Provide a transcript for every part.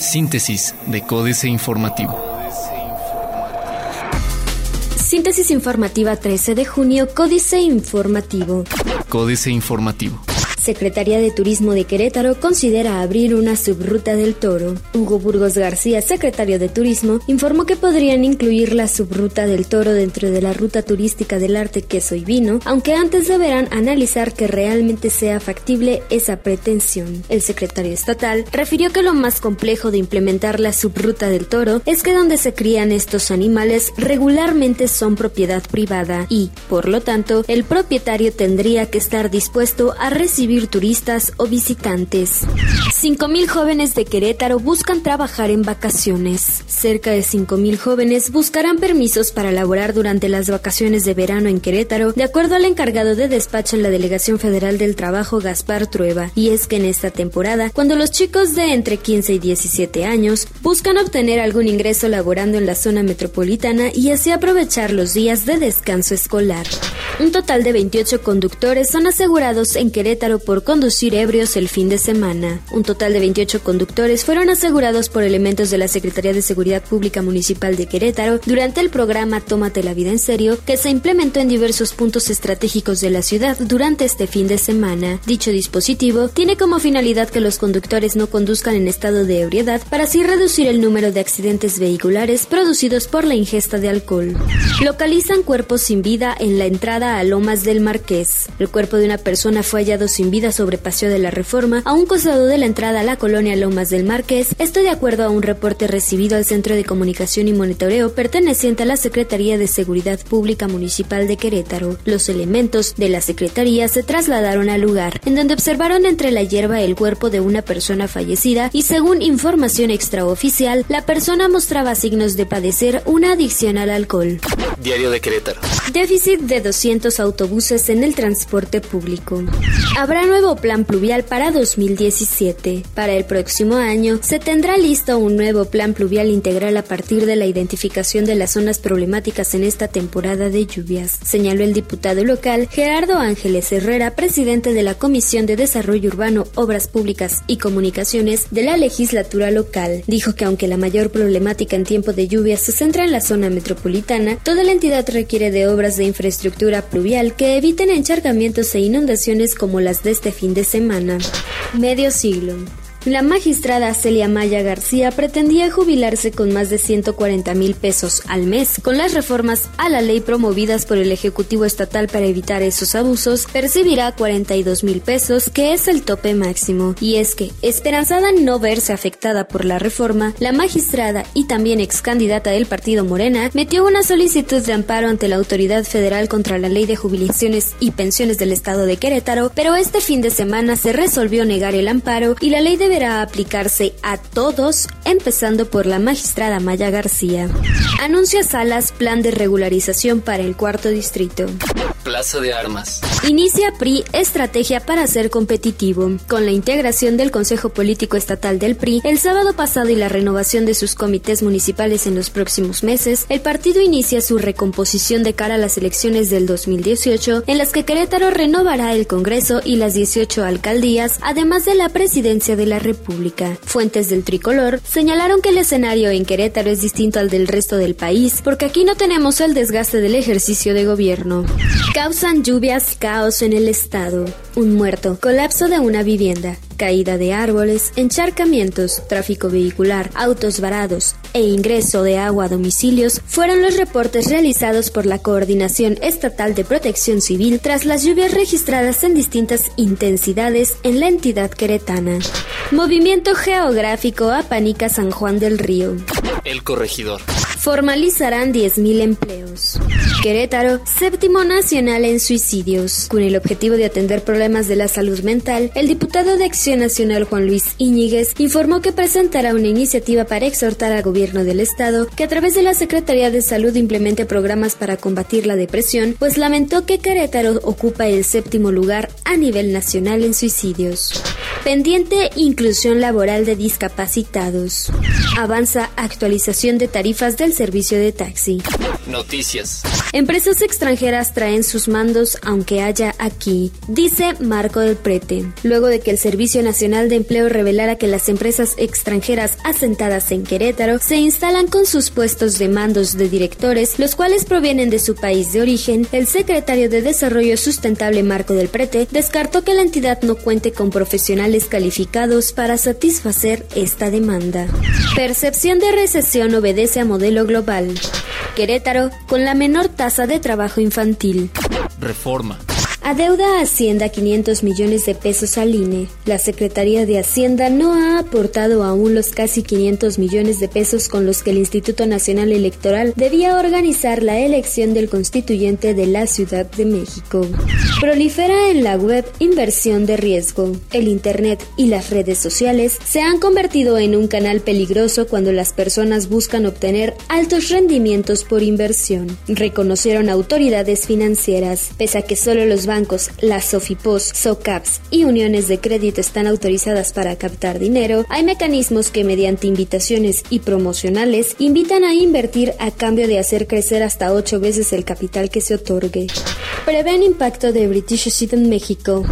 Síntesis de Códice Informativo. Síntesis informativa 13 de junio, Códice Informativo. Códice Informativo. Secretaría de Turismo de Querétaro considera abrir una subruta del toro. Hugo Burgos García, secretario de Turismo, informó que podrían incluir la subruta del toro dentro de la ruta turística del arte queso y vino, aunque antes deberán analizar que realmente sea factible esa pretensión. El secretario estatal refirió que lo más complejo de implementar la subruta del toro es que donde se crían estos animales regularmente son propiedad privada y, por lo tanto, el propietario tendría que estar dispuesto a recibir turistas o visitantes. 5.000 jóvenes de Querétaro buscan trabajar en vacaciones. Cerca de 5.000 jóvenes buscarán permisos para laborar durante las vacaciones de verano en Querétaro, de acuerdo al encargado de despacho en la Delegación Federal del Trabajo, Gaspar Trueba. Y es que en esta temporada, cuando los chicos de entre 15 y 17 años buscan obtener algún ingreso laborando en la zona metropolitana y así aprovechar los días de descanso escolar. Un total de 28 conductores son asegurados en Querétaro por conducir ebrios el fin de semana. Un total de 28 conductores fueron asegurados por elementos de la Secretaría de Seguridad Pública Municipal de Querétaro durante el programa Tómate la vida en serio, que se implementó en diversos puntos estratégicos de la ciudad durante este fin de semana. Dicho dispositivo tiene como finalidad que los conductores no conduzcan en estado de ebriedad para así reducir el número de accidentes vehiculares producidos por la ingesta de alcohol. Localizan cuerpos sin vida en la entrada a Lomas del Marqués. El cuerpo de una persona fue hallado sin vida sobre Paseo de la Reforma a un costado de la entrada a la colonia Lomas del Marqués, esto de acuerdo a un reporte recibido al Centro de Comunicación y Monitoreo perteneciente a la Secretaría de Seguridad Pública Municipal de Querétaro. Los elementos de la Secretaría se trasladaron al lugar, en donde observaron entre la hierba el cuerpo de una persona fallecida y según información extraoficial, la persona mostraba signos de padecer una adicción al alcohol. Diario de Querétaro. Déficit de 200 autobuses en el transporte público. Habrá nuevo plan pluvial para 2017. Para el próximo año se tendrá listo un nuevo plan pluvial integral a partir de la identificación de las zonas problemáticas en esta temporada de lluvias, señaló el diputado local Gerardo Ángeles Herrera, presidente de la Comisión de Desarrollo Urbano, Obras Públicas y Comunicaciones de la legislatura local. Dijo que aunque la mayor problemática en tiempo de lluvias se centra en la zona metropolitana, toda la entidad requiere de obras de infraestructura pluvial que eviten encharcamientos e inundaciones como las de este fin de semana. Medio siglo. La magistrada Celia Maya García pretendía jubilarse con más de 140 mil pesos al mes. Con las reformas a la ley promovidas por el Ejecutivo Estatal para evitar esos abusos, percibirá 42 mil pesos, que es el tope máximo. Y es que, esperanzada en no verse afectada por la reforma, la magistrada y también ex candidata del partido Morena metió una solicitud de amparo ante la Autoridad Federal contra la Ley de Jubilaciones y Pensiones del Estado de Querétaro, pero este fin de semana se resolvió negar el amparo y la ley de deberá aplicarse a todos, empezando por la magistrada Maya García. Anuncia Salas plan de regularización para el cuarto distrito. Plaza de Armas. Inicia PRI estrategia para ser competitivo. Con la integración del Consejo Político Estatal del PRI el sábado pasado y la renovación de sus comités municipales en los próximos meses, el partido inicia su recomposición de cara a las elecciones del 2018, en las que Querétaro renovará el Congreso y las 18 alcaldías, además de la presidencia de la República. Fuentes del tricolor señalaron que el escenario en Querétaro es distinto al del resto del país, porque aquí no tenemos el desgaste del ejercicio de gobierno. Causan lluvias caos en el estado. Un muerto, colapso de una vivienda, caída de árboles, encharcamientos, tráfico vehicular, autos varados e ingreso de agua a domicilios fueron los reportes realizados por la Coordinación Estatal de Protección Civil tras las lluvias registradas en distintas intensidades en la entidad queretana. Movimiento geográfico Apanica San Juan del Río. El corregidor. Formalizarán 10.000 empleos. Querétaro, séptimo nacional en suicidios. Con el objetivo de atender problemas de la salud mental, el diputado de Acción Nacional Juan Luis Íñiguez informó que presentará una iniciativa para exhortar al gobierno del estado que a través de la Secretaría de Salud implemente programas para combatir la depresión, pues lamentó que Querétaro ocupa el séptimo lugar a nivel nacional en suicidios. Pendiente inclusión laboral de discapacitados. Avanza actualización de tarifas del servicio de taxi. Noticias. Empresas extranjeras traen sus mandos aunque haya aquí, dice Marco del Prete. Luego de que el Servicio Nacional de Empleo revelara que las empresas extranjeras asentadas en Querétaro se instalan con sus puestos de mandos de directores, los cuales provienen de su país de origen, el secretario de Desarrollo Sustentable Marco del Prete descartó que la entidad no cuente con profesionales calificados para satisfacer esta demanda. Percepción de recesión obedece a modelo global. Querétaro con la menor tasa de trabajo infantil. Reforma. Adeuda Hacienda 500 millones de pesos al INE. La Secretaría de Hacienda no ha aportado aún los casi 500 millones de pesos con los que el Instituto Nacional Electoral debía organizar la elección del constituyente de la Ciudad de México. Prolifera en la web inversión de riesgo. El Internet y las redes sociales se han convertido en un canal peligroso cuando las personas buscan obtener altos rendimientos por inversión, reconocieron autoridades financieras, pese a que solo los bancos, las Sofipos, SOCAPs y uniones de crédito están autorizadas para captar dinero, hay mecanismos que mediante invitaciones y promocionales invitan a invertir a cambio de hacer crecer hasta ocho veces el capital que se otorgue. Prevén impacto de British Seed en México.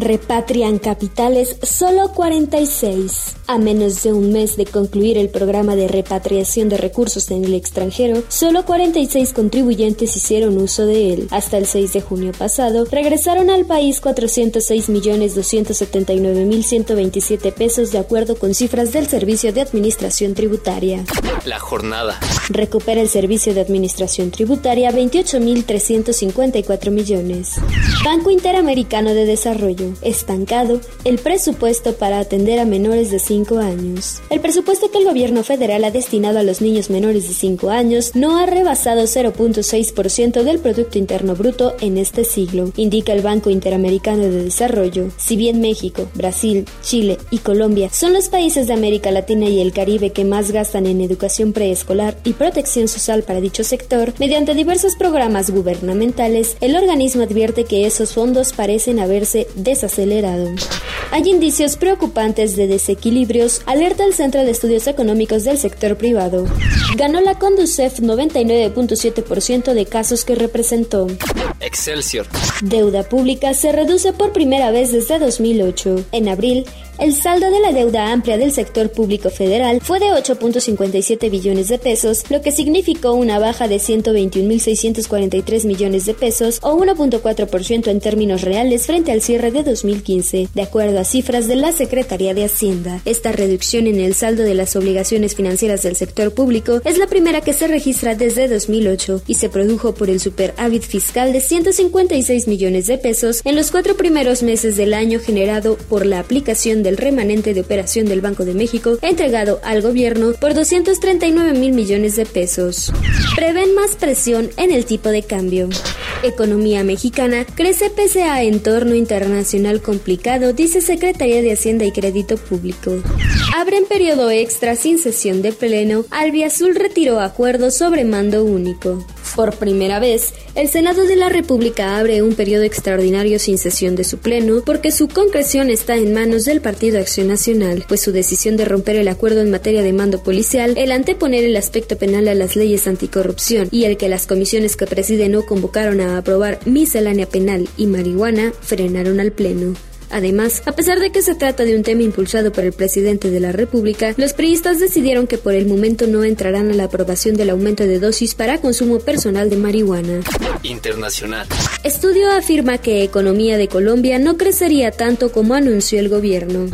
Repatrian capitales solo 46. A menos de un mes de concluir el programa de repatriación de recursos en el extranjero, solo 46 contribuyentes hicieron uso de él. Hasta el 6 de junio pasado, regresaron al país 406.279.127 pesos de acuerdo con cifras del Servicio de Administración Tributaria. La jornada. Recupera el Servicio de Administración Tributaria 28.354 millones. Banco Interamericano de Desarrollo. Estancado el presupuesto para atender a menores de 5 años. El presupuesto que el gobierno federal ha destinado a los niños menores de 5 años no ha rebasado 0.6% del Producto Interno Bruto en este siglo, indica el Banco Interamericano de Desarrollo. Si bien México, Brasil, Chile y Colombia son los países de América Latina y el Caribe que más gastan en educación preescolar y protección social para dicho sector, mediante diversos programas gubernamentales, el organismo advierte que esos fondos parecen haberse desacelerado. Hay indicios preocupantes de desequilibrios, alerta el Centro de Estudios Económicos del sector privado. Ganó la Conducef 99.7% de casos que representó. Excelsior. Deuda pública se reduce por primera vez desde 2008. En abril, el saldo de la deuda amplia del sector público federal fue de 8.57 billones de pesos, lo que significó una baja de 121.643 millones de pesos o 1.4% en términos reales frente al cierre de 2015, de acuerdo a cifras de la Secretaría de Hacienda. Esta reducción en el saldo de las obligaciones financieras del sector público es la primera que se registra desde 2008 y se produjo por el superávit fiscal de 156 millones de pesos en los cuatro primeros meses del año generado por la aplicación del remanente de operación del Banco de México entregado al gobierno por 239 mil millones de pesos. Prevén más presión en el tipo de cambio. Economía mexicana crece pese a entorno internacional complicado, dice Secretaría de Hacienda y Crédito Público. Abren periodo extra sin sesión de pleno, Albiazul retiró acuerdo sobre mando único. Por primera vez, el Senado de la República abre un periodo extraordinario sin sesión de su pleno porque su concreción está en manos del Partido Acción Nacional, pues su decisión de romper el acuerdo en materia de mando policial, el anteponer el aspecto penal a las leyes anticorrupción y el que las comisiones que preside no convocaron a aprobar miscelánea penal y marihuana frenaron al pleno. Además, a pesar de que se trata de un tema impulsado por el presidente de la República, los priistas decidieron que por el momento no entrarán a la aprobación del aumento de dosis para consumo personal de marihuana. Internacional. Estudio afirma que economía de Colombia no crecería tanto como anunció el gobierno.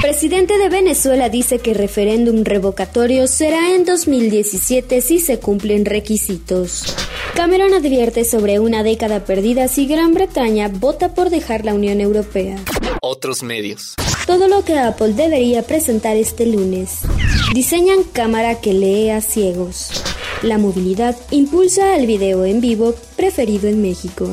Presidente de Venezuela dice que referéndum revocatorio será en 2017 si se cumplen requisitos. Cameron advierte sobre una década perdida si Gran Bretaña vota por dejar la Unión Europea. Otros medios. Todo lo que Apple debería presentar este lunes. Diseñan cámara que lee a ciegos. La movilidad impulsa el video en vivo preferido en México.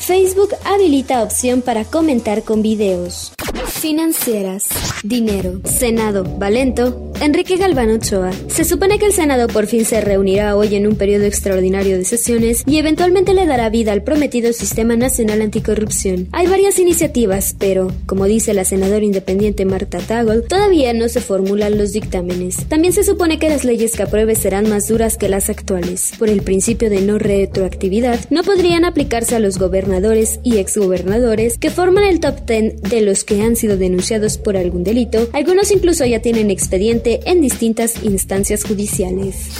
Facebook habilita opción para comentar con videos. Financieras. Dinero. Senado. Valento. Enrique Galván Ochoa. Se supone que el Senado por fin se reunirá hoy en un periodo extraordinario de sesiones y eventualmente le dará vida al prometido Sistema Nacional Anticorrupción. Hay varias iniciativas, pero, como dice la senadora independiente Marta Tagol, todavía no se formulan los dictámenes. También se supone que las leyes que apruebe serán más duras que las actuales. Por el principio de no retroactividad, no podrían aplicarse a los gobernadores y exgobernadores que forman el top 10 de los que han sido denunciados por algún delito. Algunos incluso ya tienen expediente en distintas instancias judiciales.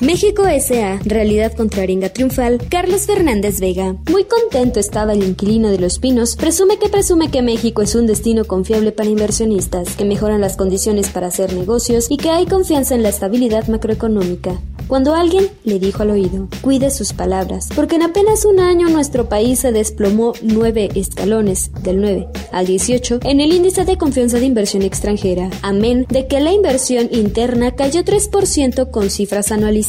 México S.A. Realidad contraringa triunfal. Carlos Fernández Vega. Muy contento estaba el inquilino de Los Pinos. Presume que presume que México es un destino confiable para inversionistas, que mejoran las condiciones para hacer negocios y que hay confianza en la estabilidad macroeconómica cuando alguien le dijo al oído, cuide sus palabras, porque en apenas un año nuestro país se desplomó nueve escalones, del 9 al 18, en el índice de confianza de inversión extranjera, amén de que la inversión interna cayó 3% con cifras anualizadas.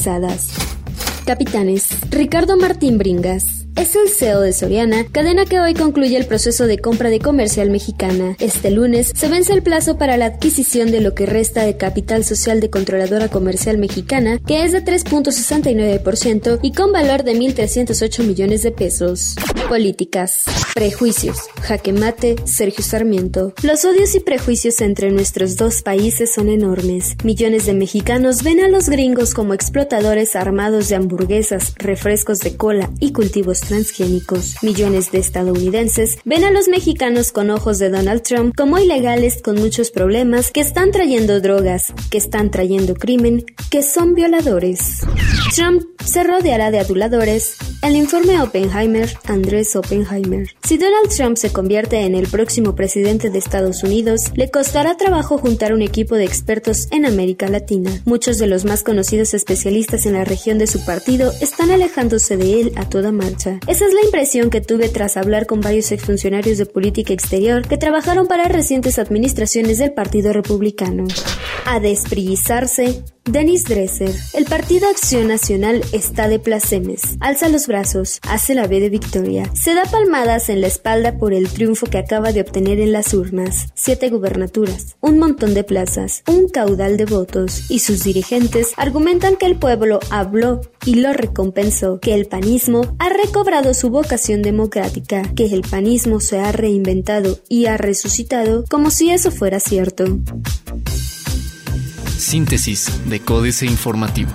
Capitanes, Ricardo Martín Bringas, es el CEO de Soriana, cadena que hoy concluye el proceso de compra de comercial mexicana. Este lunes se vence el plazo para la adquisición de lo que resta de capital social de controladora comercial mexicana, que es de 3.69% y con valor de 1.308 millones de pesos. Políticas. Prejuicios. Jaque mate. Sergio Sarmiento. Los odios y prejuicios entre nuestros dos países son enormes. Millones de mexicanos ven a los gringos como explotadores armados de hamburguesas, refrescos de cola y cultivos transgénicos. Millones de estadounidenses ven a los mexicanos con ojos de Donald Trump como ilegales con muchos problemas, que están trayendo drogas, que están trayendo crimen, que son violadores. Trump se rodeará de aduladores. El informe Oppenheimer, Andrés Oppenheimer. Si Donald Trump se convierte en el próximo presidente de Estados Unidos, le costará trabajo juntar un equipo de expertos en América Latina. Muchos de los más conocidos especialistas en la región de su partido están alejándose de él a toda marcha. Esa es la impresión que tuve tras hablar con varios exfuncionarios de política exterior que trabajaron para recientes administraciones del Partido Republicano. A desprillizarse, Denis Dresser. El Partido Acción Nacional está de placemes. Alza los brazos, hace la B de victoria. Se da palmadas en la espalda por el triunfo que acaba de obtener en las urnas. Siete gubernaturas, un montón de plazas, un caudal de votos. Y sus dirigentes argumentan que el pueblo habló y lo recompensó, que el panismo ha recobrado su vocación democrática, que el panismo se ha reinventado y ha resucitado como si eso fuera cierto. Síntesis de Códice Informativo.